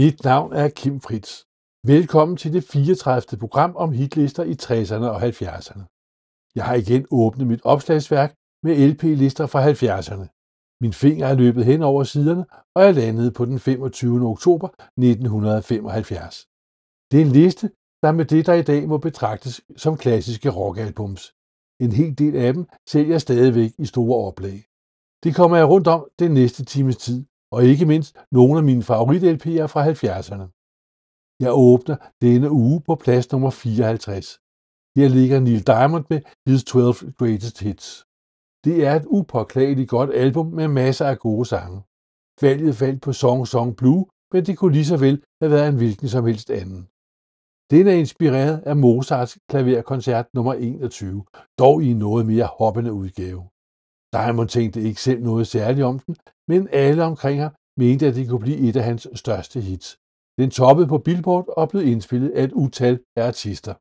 Mit navn er Kim Fritz. Velkommen til det 34. program om hitlister i 60'erne og 70'erne. Jeg har igen åbnet mit opslagsværk med LP-lister fra 70'erne. Min finger er løbet hen over siderne, og jeg landede på den 25. oktober 1975. Det er en liste, der med det, der i dag må betragtes som klassiske rockalbums. En hel del af dem sælger stadigvæk i store oplag. Det kommer jeg rundt om den næste times tid, og ikke mindst nogle af mine favorit-LP'er fra 70'erne. Jeg åbner denne uge på plads nummer 54. Her ligger Neil Diamond med His 12 Greatest Hits. Det er et upåklageligt godt album med masser af gode sange. Valget faldt på Song Song Blue, men det kunne lige så vel have været en hvilken som helst anden. Den er inspireret af Mozarts klaverkoncert nummer 21, dog i en noget mere hoppende udgave. Diamond tænkte ikke selv noget særligt om den, men alle omkring ham mente, at det kunne blive et af hans største hits. Den toppede på Billboard og blev indspillet af et utal af artister.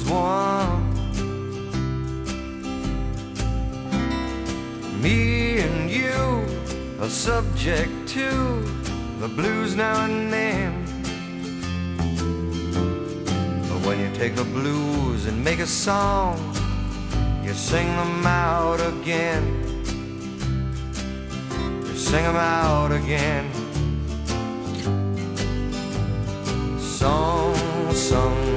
Grows one. Me and you are subject to the blues now and then. But when you take the blues and make a song, you sing them out again. You sing them out again. Song sung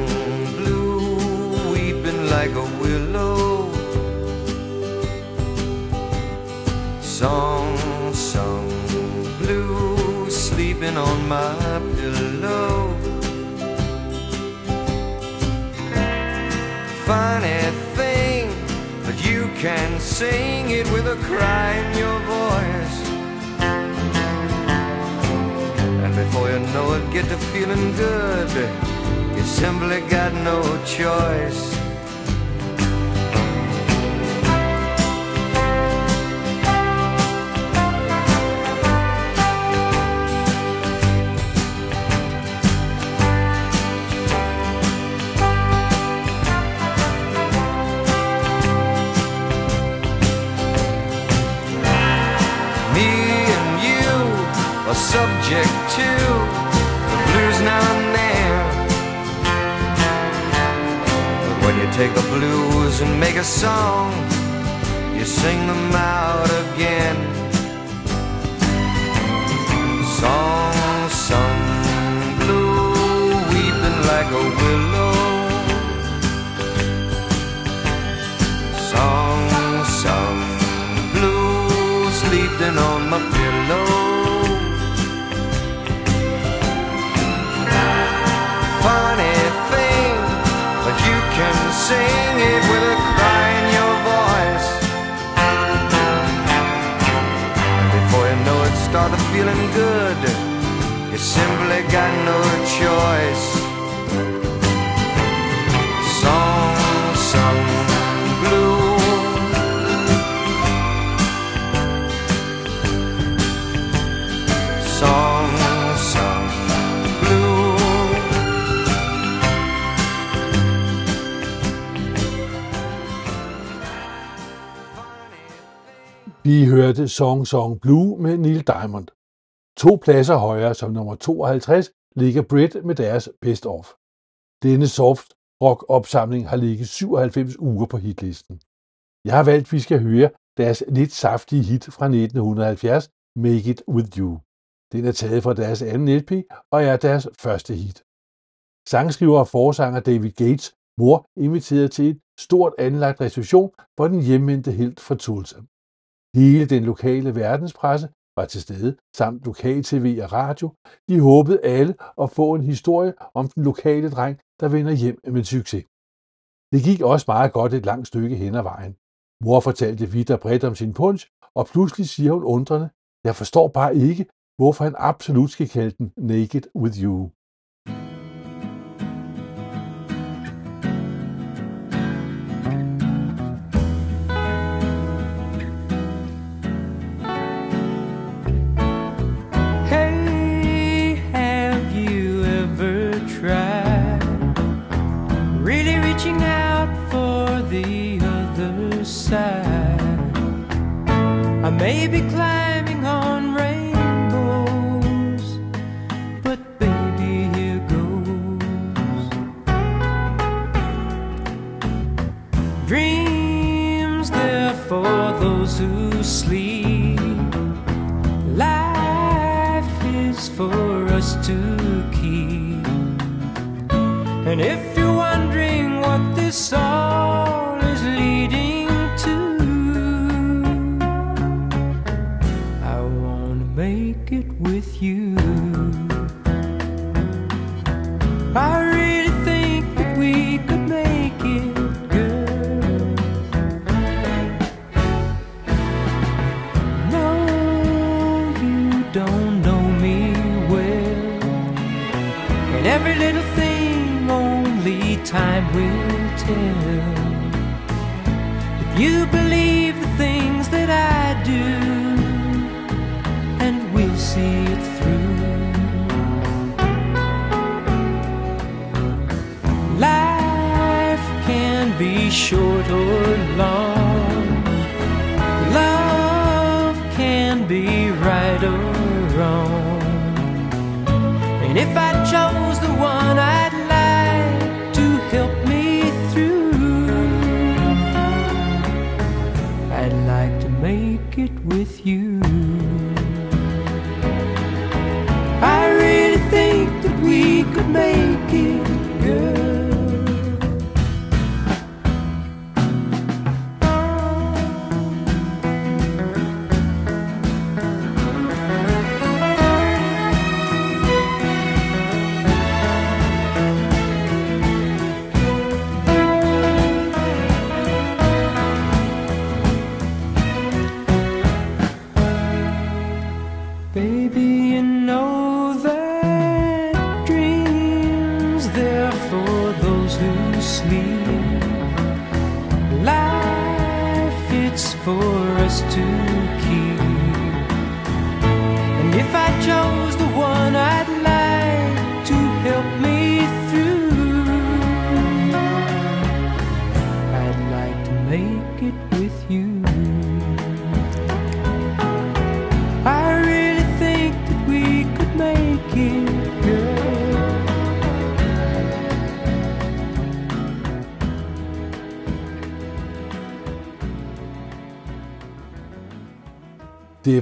Song sung blue, sleeping on my pillow. funny thing, but you can sing it with a cry in your voice. And before you know it, get to feeling good. You simply got no choice. Subject to blues now and then. But when you take the blues and make a song, you sing them out again. Song sung blue, weeping like a willow. Song sung blue, sleeping on my pillow. Sing it with a cry in your voice. And before you know it, started feeling good. You simply got no choice. Vi hørte Song Song Blue med Neil Diamond. To pladser højere som nummer 52 ligger Brit med deres Best Of. Denne soft rock opsamling har ligget 97 uger på hitlisten. Jeg har valgt, at vi skal høre deres lidt saftige hit fra 1970, Make It With You. Den er taget fra deres anden LP og er deres første hit. Sangskriver og forsanger David Gates mor inviteret til et stort anlagt reception for den hjemvendte helt fra Tulsa. Hele den lokale verdenspresse var til stede, samt lokal tv og radio. De håbede alle at få en historie om den lokale dreng, der vender hjem med succes. Det gik også meget godt et langt stykke hen ad vejen. Mor fortalte vidt og bredt om sin punch, og pludselig siger hun undrende, jeg forstår bare ikke, hvorfor han absolut skal kalde den Naked With You. I may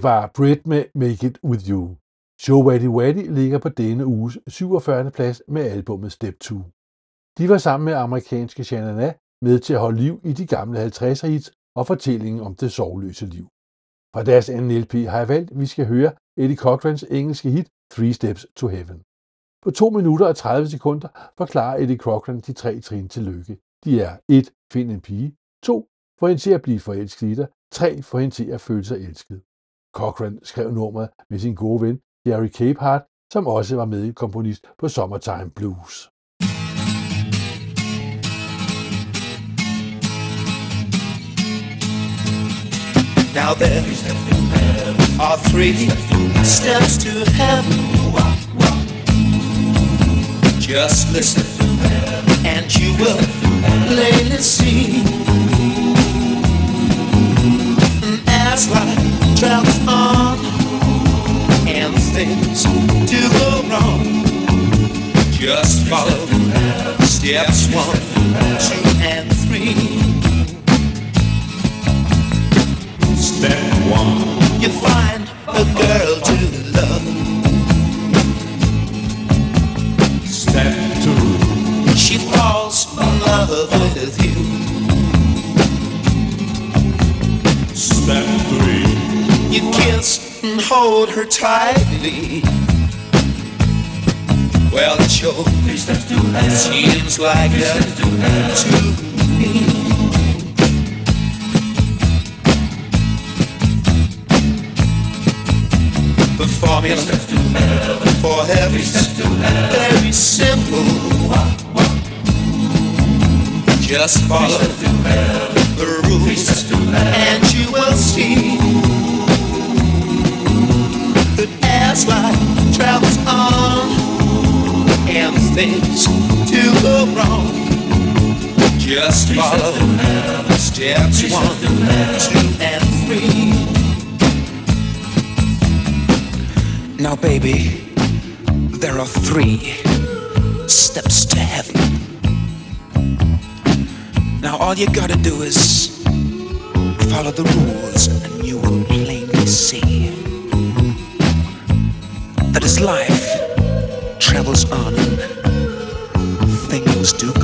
Det var Brit med Make It With You. Show Waddy Waddy ligger på denne uges 47. plads med albumet Step 2. De var sammen med amerikanske Shanana med til at holde liv i de gamle 50'er hits og fortællingen om det sorgløse liv. Fra deres anden LP har jeg valgt, at vi skal høre Eddie Cochrans engelske hit Three Steps to Heaven. På 2 minutter og 30 sekunder forklarer Eddie Cochran de tre trin til lykke. De er 1. Find en pige. 2. Få hende til at blive forelsket i dig. 3. Få hende til at føle sig elsket. Cochran skrev nummeret med sin gode ven Jerry Capehart, som også var med komponist på Summertime Blues. Now there are three steps to heaven. Just listen, and you will plainly see. As life travels on, and things do go wrong, just follow steps one, two, and three. Step one, you find a girl to love. step two, She falls in love with you. You kiss and hold her tightly. Well, it sure seems like that to me. Before formula for heaven's very simple. Just follow the rules and you will see as life travels on and things do go wrong, just follow the steps one, two, and three. Now, baby, there are three steps to heaven. Now, all you gotta do is follow the rules, and you will plainly see that as life travels on, things do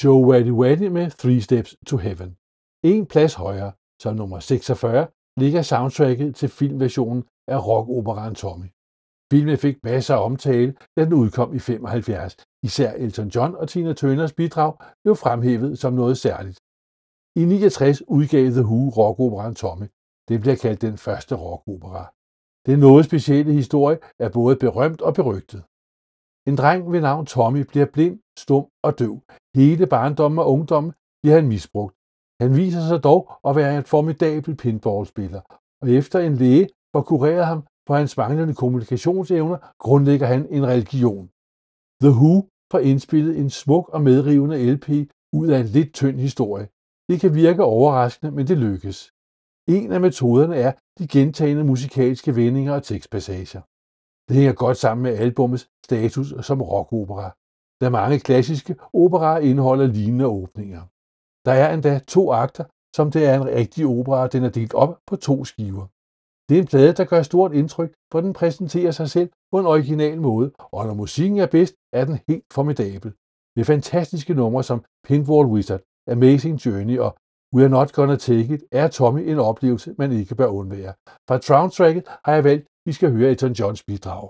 Show Waddy Waddy med Three Steps to Heaven. En plads højere, som nummer 46, ligger soundtracket til filmversionen af rockoperaen Tommy. Filmen fik masser af omtale, da den udkom i 75. Især Elton John og Tina Turners bidrag blev fremhævet som noget særligt. I 69 udgav The Who rockoperaen Tommy. Det bliver kaldt den første rockopera. Den noget specielle historie er både berømt og berygtet. En dreng ved navn Tommy bliver blind, stum og døv. Hele barndommen og ungdommen bliver han misbrugt. Han viser sig dog at være en formidabel pinballspiller, og efter en læge får kureret ham for hans manglende kommunikationsevner, grundlægger han en religion. The Who får indspillet en smuk og medrivende LP ud af en lidt tynd historie. Det kan virke overraskende, men det lykkes. En af metoderne er de gentagende musikalske vendinger og tekstpassager. Det hænger godt sammen med albumets status som rockopera, da mange klassiske operaer indeholder lignende åbninger. Der er endda to akter, som det er en rigtig opera, den er delt op på to skiver. Det er en plade, der gør stort indtryk, for den præsenterer sig selv på en original måde, og når musikken er bedst, er den helt formidabel. Med fantastiske numre som Pinball Wizard, Amazing Journey og We're Not Gonna Take It, er Tommy en oplevelse, man ikke bør undvære. Fra soundtracket har jeg valgt, vi skal høre Elton Johns bidrag.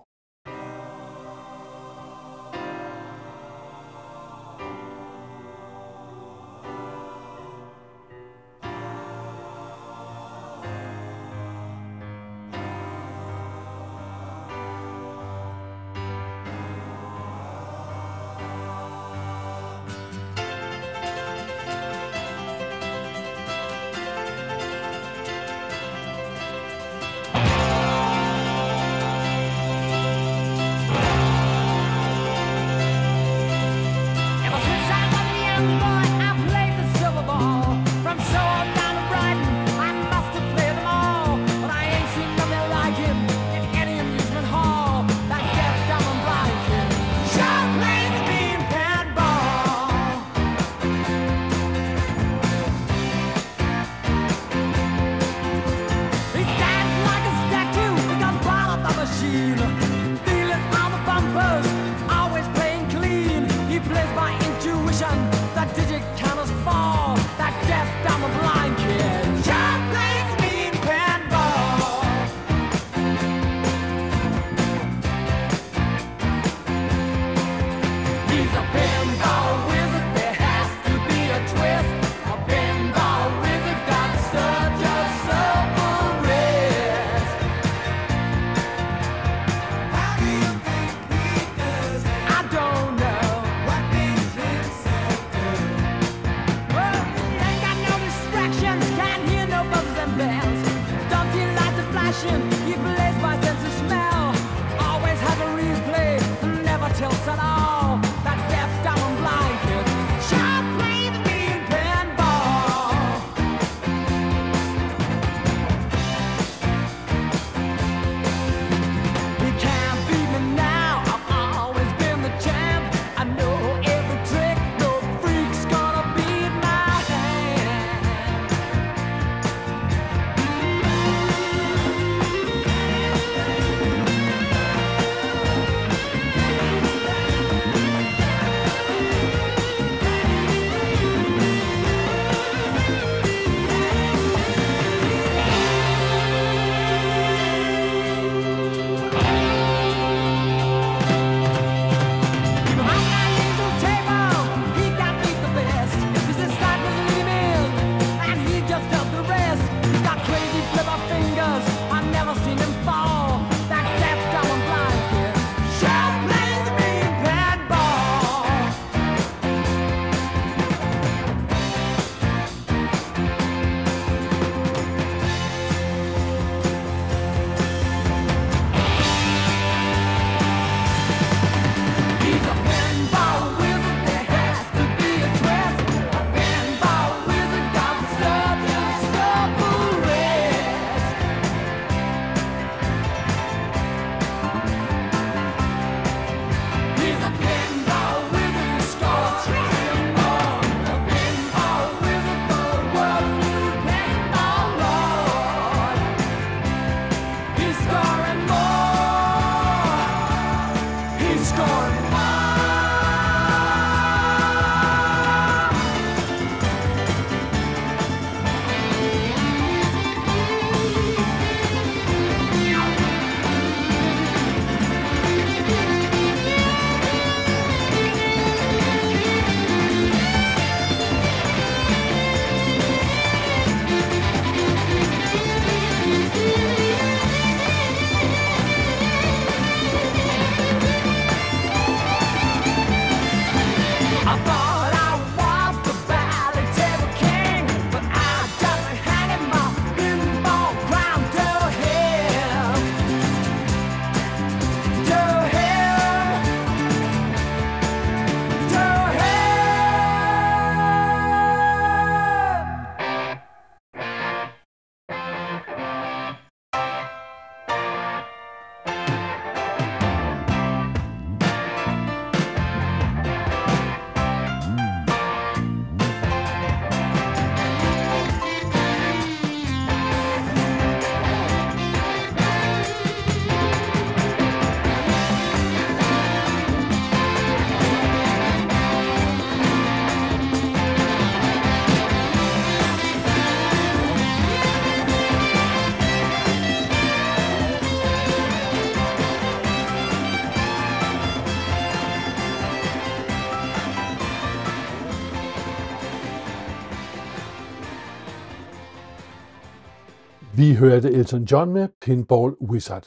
Vi hørte Elton John med Pinball Wizard.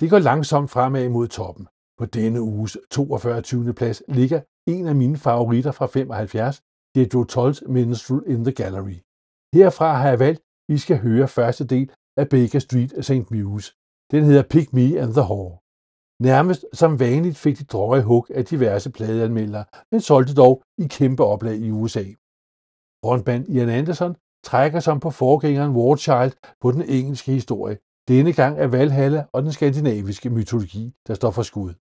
Det går langsomt fremad mod toppen. På denne uges 42. 20. plads ligger en af mine favoritter fra 75, det er Joe Tolls Minstrel in the Gallery. Herfra har jeg valgt, at vi skal høre første del af Baker Street St. Muse. Den hedder Pick Me and the Whore. Nærmest som vanligt fik de drøje hug af diverse pladeanmeldere, men solgte dog i kæmpe oplag i USA. Frontmand Ian Anderson trækker som på forgængeren Warchild på den engelske historie. Denne gang er Valhalla og den skandinaviske mytologi, der står for skud.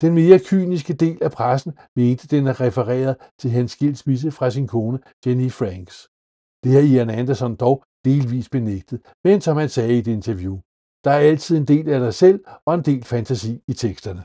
Den mere kyniske del af pressen mente, den er refereret til hans skilsmisse fra sin kone Jenny Franks. Det har Ian Anderson dog delvis benægtet, men som han sagde i et interview, der er altid en del af dig selv og en del fantasi i teksterne.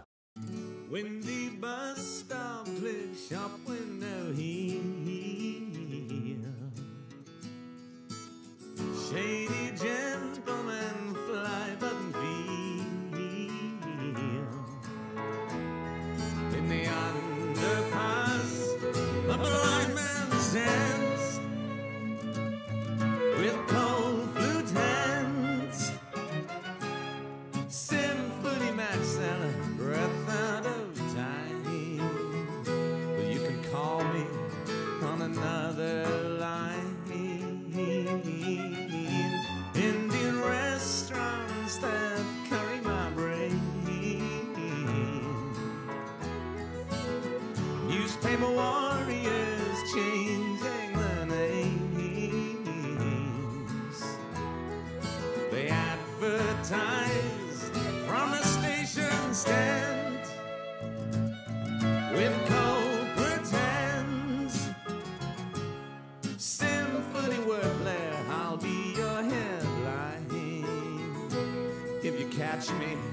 Catch me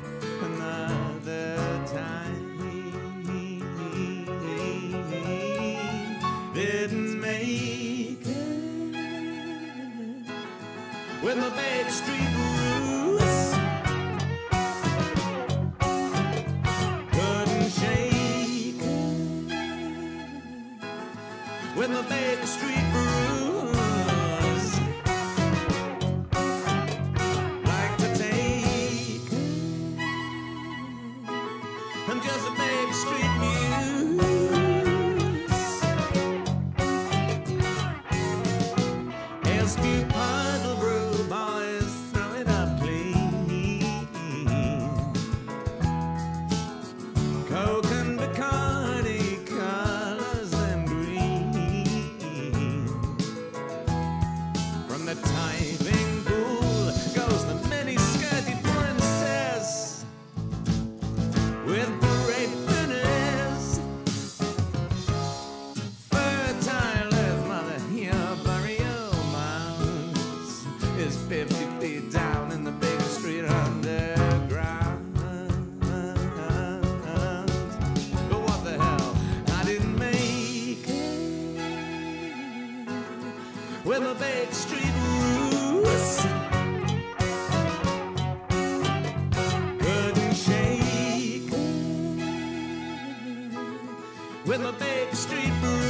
with my big street brews.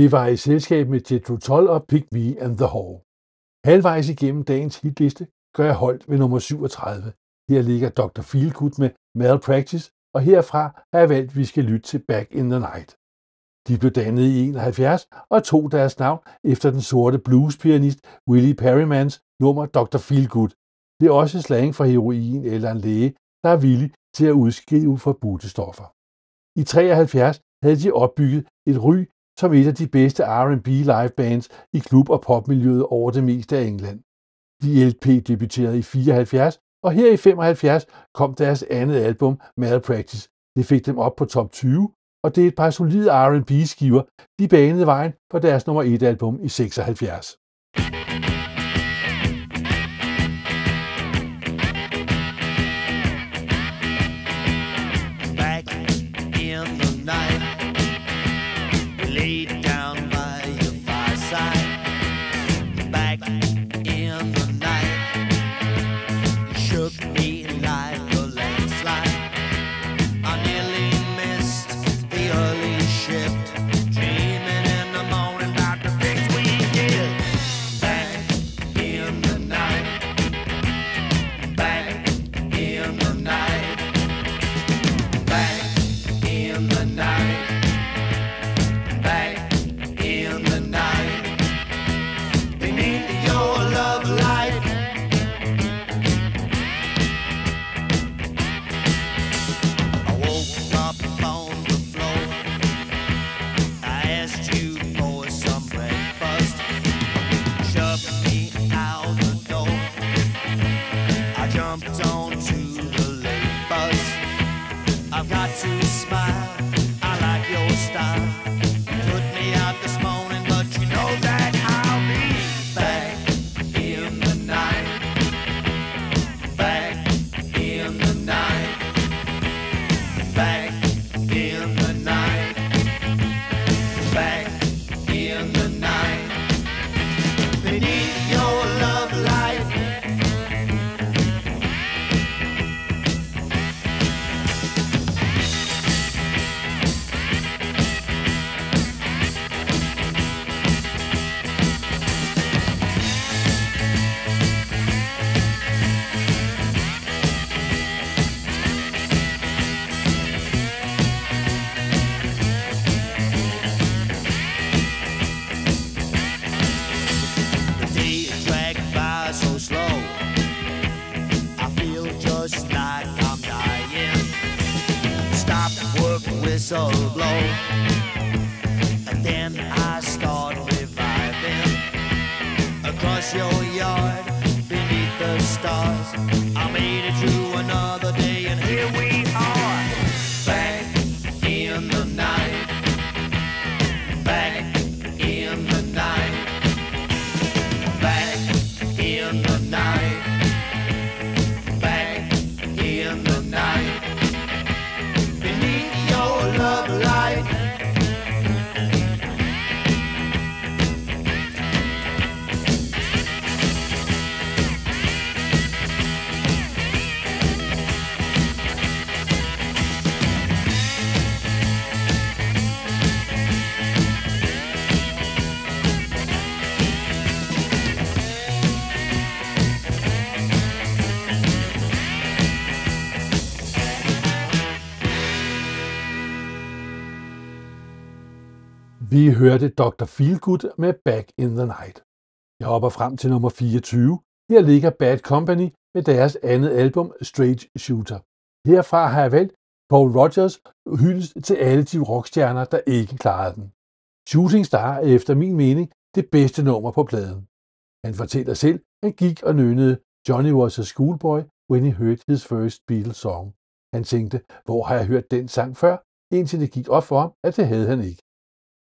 Vi var i selskab med Jethro Tull og Pick V and the Hall. Halvvejs igennem dagens hitliste gør jeg holdt ved nummer 37. Her ligger Dr. Feelgood med Malpractice, og herfra har jeg valgt, at vi skal lytte til Back in the Night. De blev dannet i 71 og tog deres navn efter den sorte bluespianist Willie Perrymans nummer Dr. Feelgood. Det er også slang for heroin eller en læge, der er villig til at udskrive forbudte stoffer. I 73 havde de opbygget et ry som et af de bedste R&B live bands i klub- og popmiljøet over det meste af England. De LP debuterede i 74, og her i 75 kom deres andet album, Malpractice. Det fik dem op på top 20, og det er et par solide R&B skiver, de banede vejen for deres nummer 1 album i 76. Vi hørte Dr. Feelgood med Back in the Night. Jeg hopper frem til nummer 24. Her ligger Bad Company med deres andet album Straight Shooter. Herfra har jeg valgt Paul Rogers hyldest til alle de rockstjerner, der ikke klarede den. Shooting Star er efter min mening det bedste nummer på pladen. Han fortæller selv, at han gik og nønnede Johnny was a schoolboy when he heard his first Beatles song. Han tænkte, hvor har jeg hørt den sang før, indtil det gik op for ham, at det havde han ikke.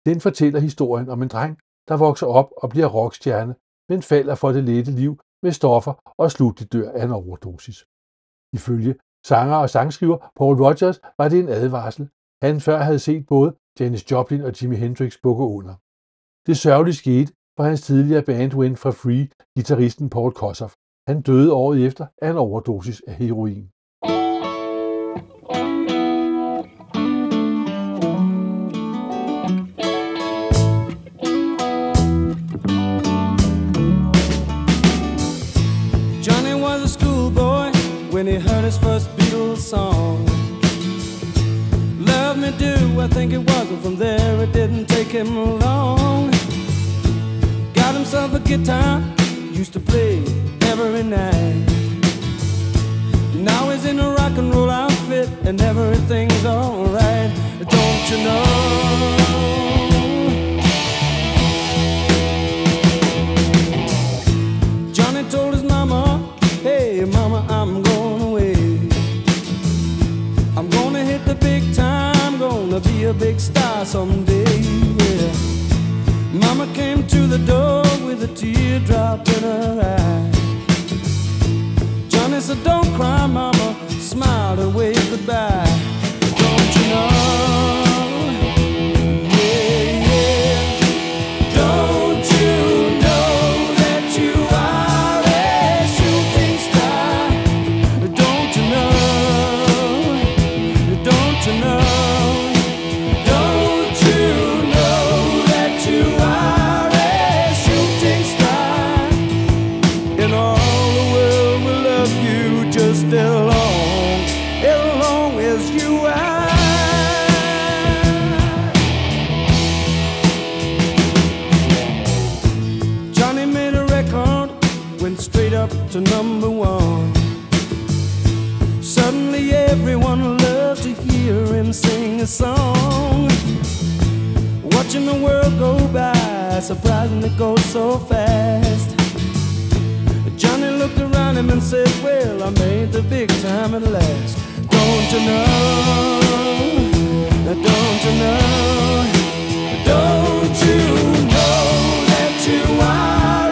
Den fortæller historien om en dreng, der vokser op og bliver rockstjerne, men falder for det lette liv med stoffer og slutligt dør af en overdosis. Ifølge sanger og sangskriver Paul Rogers var det en advarsel, han før havde set både Janis Joplin og Jimi Hendrix bukke under. Det sørgelige skete for hans tidligere bandwen fra Free, gitarristen Paul Kossoff. Han døde året efter af en overdosis af heroin. His first Beatles song. Love Me Do, I think it was, and from there it didn't take him long. Got himself a guitar, used to play every night. Now he's in a rock and roll outfit, and everything's alright. Don't you know? a big star someday. Yeah. Mama came to the door with a teardrop in her eye. Johnny said, Don't cry, Mama. Smiled and way goodbye. watching the world go by, surprising it goes so fast. Johnny looked around him and said, Well, I made the big time at last. Don't you know? Don't you know? Don't you know that you are?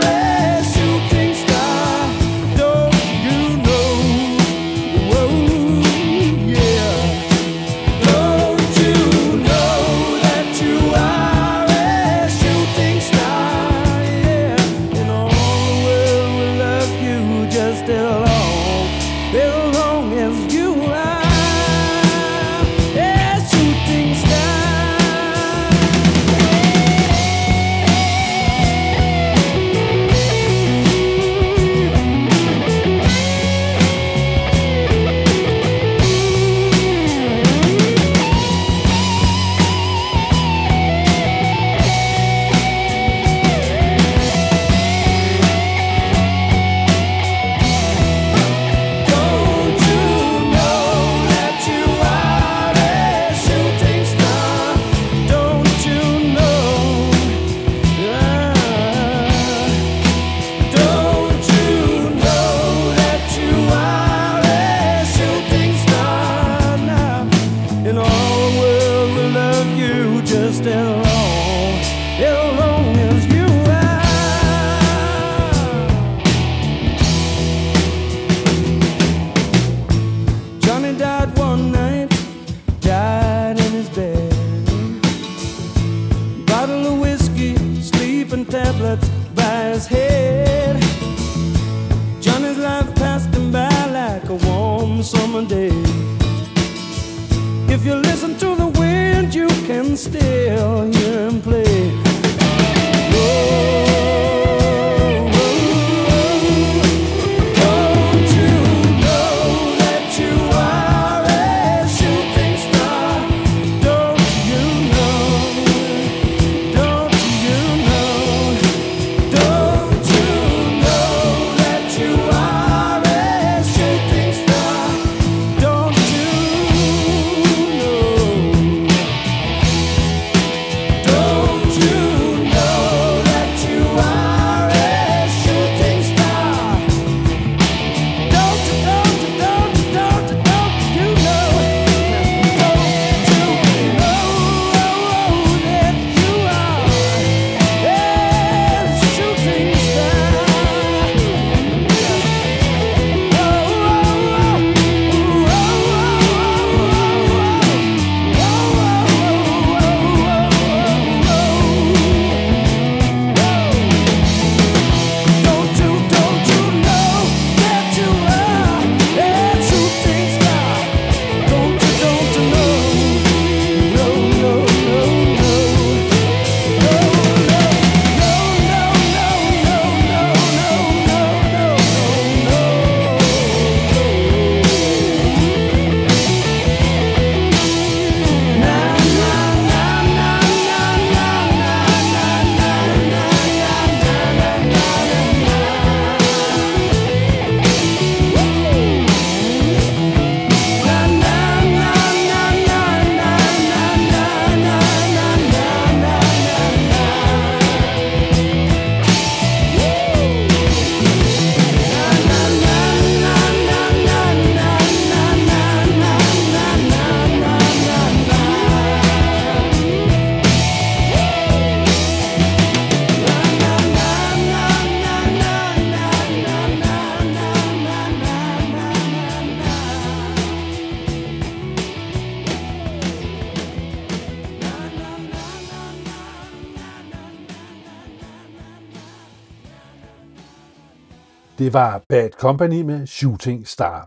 Det var Bad Company med Shooting Star.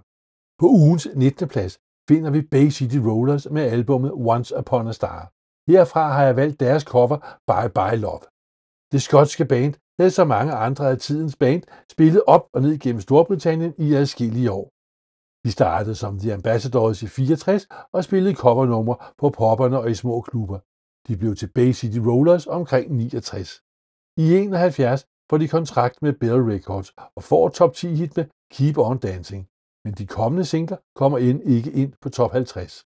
På ugens 19. plads finder vi Bay City Rollers med albumet Once Upon a Star. Herfra har jeg valgt deres cover Bye Bye Love. Det skotske band havde så mange andre af tidens band spillet op og ned gennem Storbritannien i adskillige år. De startede som The Ambassadors i 64 og spillede covernumre på popperne og i små klubber. De blev til Bay City Rollers omkring 69. I 71 får de kontrakt med Bell Records og får top 10 hit med Keep On Dancing. Men de kommende singler kommer end ikke ind på top 50.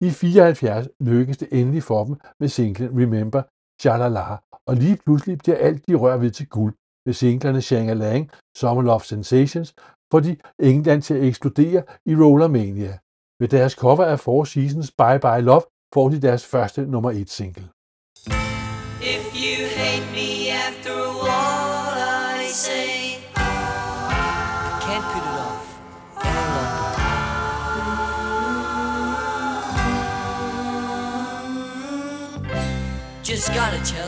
I 74 lykkes det endelig for dem med singlen Remember Shalala, og lige pludselig bliver alt de rør ved til guld med singlerne Shanga Lang, Summer Love Sensations, får de England til at eksplodere i Rollermania. Med deres cover af Four Seasons Bye Bye Love får de deres første nummer 1 single. Just gotta tell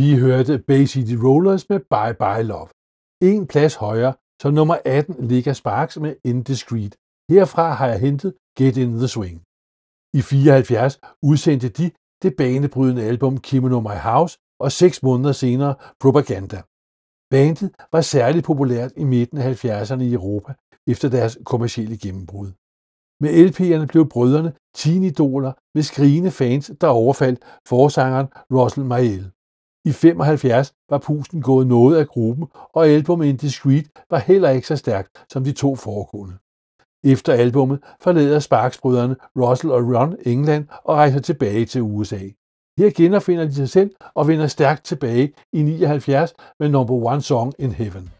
Vi hørte Bay City Rollers med Bye Bye Love. En plads højere, så nummer 18 ligger Sparks med Indiscreet. Herfra har jeg hentet Get in the Swing. I 74 udsendte de det banebrydende album Kimono My House, og seks måneder senere Propaganda. Bandet var særligt populært i midten af 70'erne i Europa efter deres kommercielle gennembrud. Med LP'erne blev brødrene teenidoler med skrigende fans, der overfaldt forsangeren Russell Mayell. I 75 var pusten gået noget af gruppen, og albumet Indiscreet var heller ikke så stærkt som de to foregående. Efter albummet forlader Sparksbrødrene Russell og Ron England og rejser tilbage til USA. Her genopfinder de sig selv og vender stærkt tilbage i 79 med number one song in Heaven.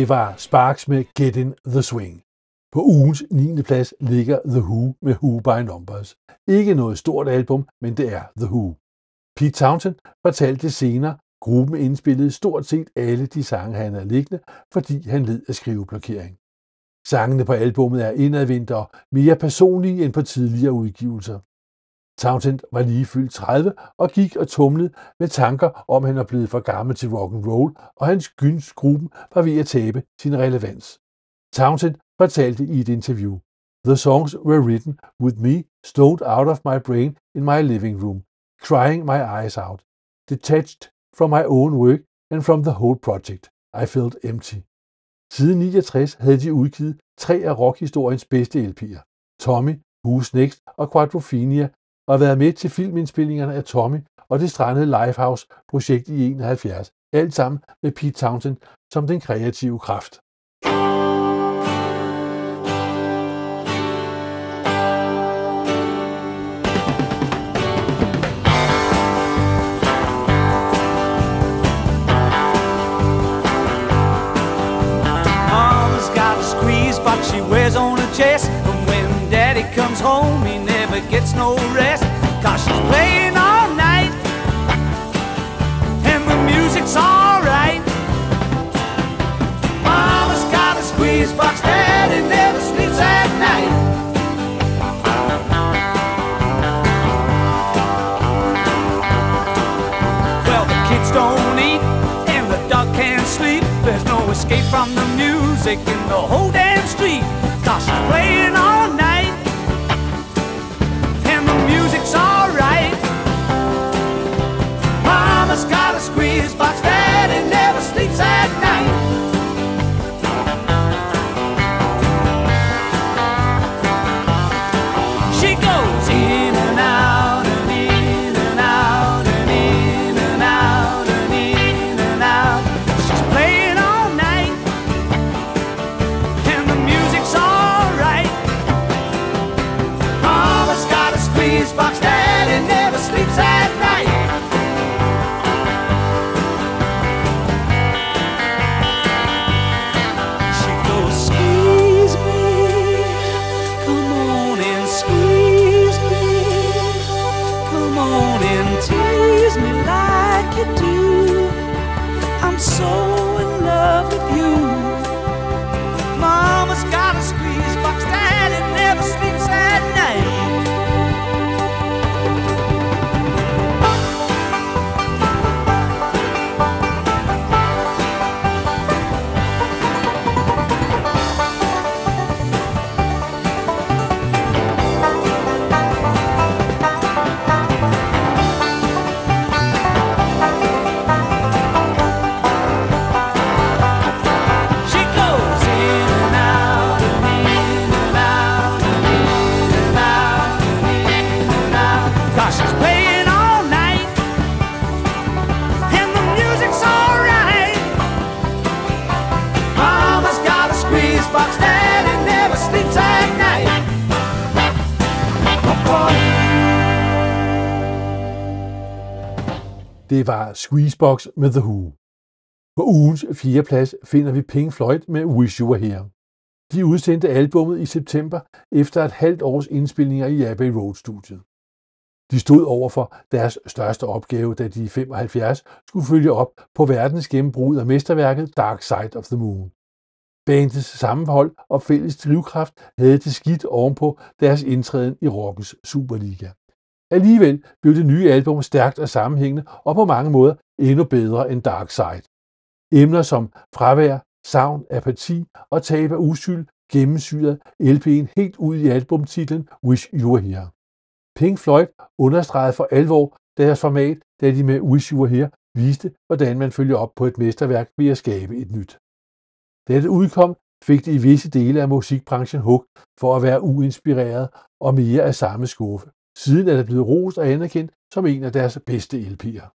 Det var Sparks med Get in the Swing. På ugens 9. plads ligger The Who med Who by Numbers. Ikke noget stort album, men det er The Who. Pete Townsend fortalte senere, gruppen indspillede stort set alle de sange, han havde liggende, fordi han led af skriveblokering. Sangene på albummet er indadvendte og mere personlige end på tidligere udgivelser. Townsend var lige fyldt 30 og gik og tumlede med tanker om, at han var blevet for gammel til rock and roll, og hans gynsgruppen var ved at tabe sin relevans. Townsend fortalte i et interview, The songs were written with me stoned out of my brain in my living room, crying my eyes out, detached from my own work and from the whole project. I felt empty. Siden 69 havde de udgivet tre af rockhistoriens bedste LP'er. Tommy, Who's Next og Quadrophenia og været med til filmindspillingerne af Tommy og det strandede Lifehouse-projekt i 71. Alt sammen med Pete Townsend som den kreative kraft. Music in the whole damn var Squeezebox med The Who. På ugens fjerde plads finder vi Pink Floyd med Wish You Were Here. De udsendte albummet i september efter et halvt års indspilninger i Abbey Road-studiet. De stod over for deres største opgave, da de i 75 skulle følge op på verdens gennembrud af mesterværket Dark Side of the Moon. Bandets sammenhold og fælles drivkraft havde det skidt ovenpå deres indtræden i rockens Superliga. Alligevel blev det nye album stærkt og sammenhængende og på mange måder endnu bedre end Dark Side. Emner som fravær, savn, apati og tab af uskyld gennemsyrede LP'en helt ud i albumtitlen Wish You Were Here. Pink Floyd understregede for alvor deres format, da de med Wish You Were Here viste, hvordan man følger op på et mesterværk ved at skabe et nyt. Da det udkom, fik det i visse dele af musikbranchen hug for at være uinspireret og mere af samme skuffe. Siden er det blevet rost og anerkendt som en af deres bedste LP'er.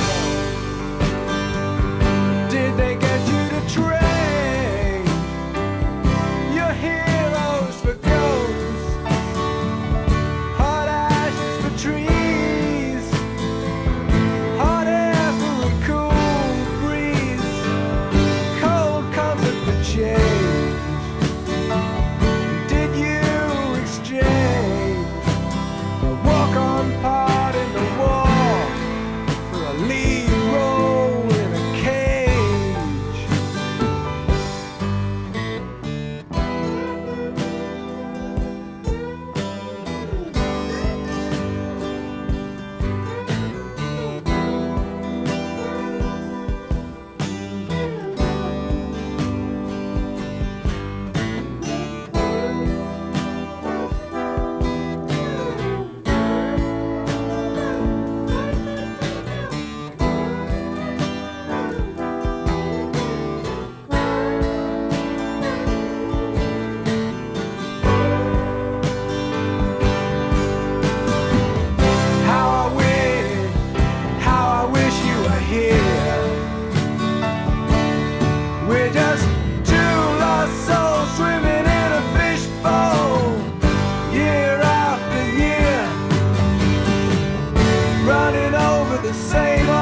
save us.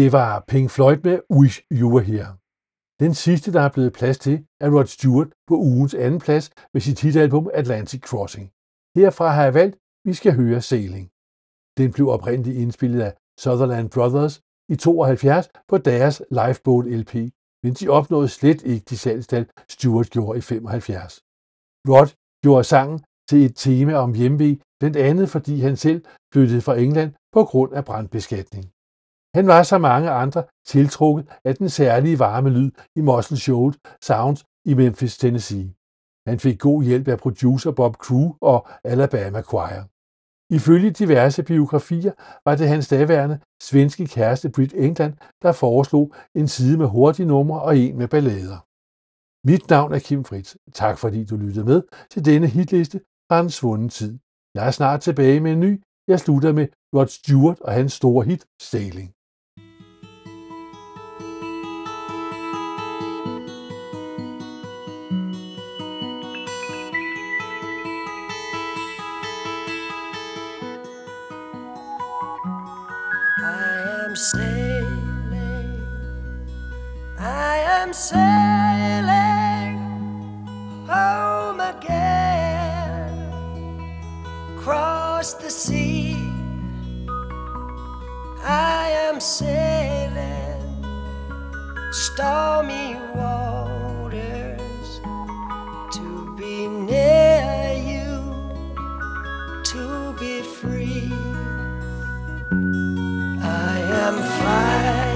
Det var Pink Floyd med Wish You Were Here. Den sidste, der er blevet plads til, er Rod Stewart på ugens anden plads med sit hitalbum Atlantic Crossing. Herfra har jeg valgt, vi skal høre Sailing. Den blev oprindeligt indspillet af Sutherland Brothers i 72 på deres Lifeboat LP, men de opnåede slet ikke de salgstal, Stewart gjorde i 75. Rod gjorde sangen til et tema om hjemve, blandt andet fordi han selv flyttede fra England på grund af brandbeskatning. Han var som mange andre tiltrukket af den særlige varme lyd i Muscle Shoals Sounds i Memphis, Tennessee. Han fik god hjælp af producer Bob Crew og Alabama Choir. Ifølge diverse biografier var det hans daværende svenske kæreste Britt England, der foreslog en side med hurtige numre og en med ballader. Mit navn er Kim Fritz. Tak fordi du lyttede med til denne hitliste fra en svunden tid. Jeg er snart tilbage med en ny. Jeg slutter med Rod Stewart og hans store hit Sailing. sailing, I am sailing home again. Cross the sea, I am sailing stormy waters to be near you, to be free. I'm fine.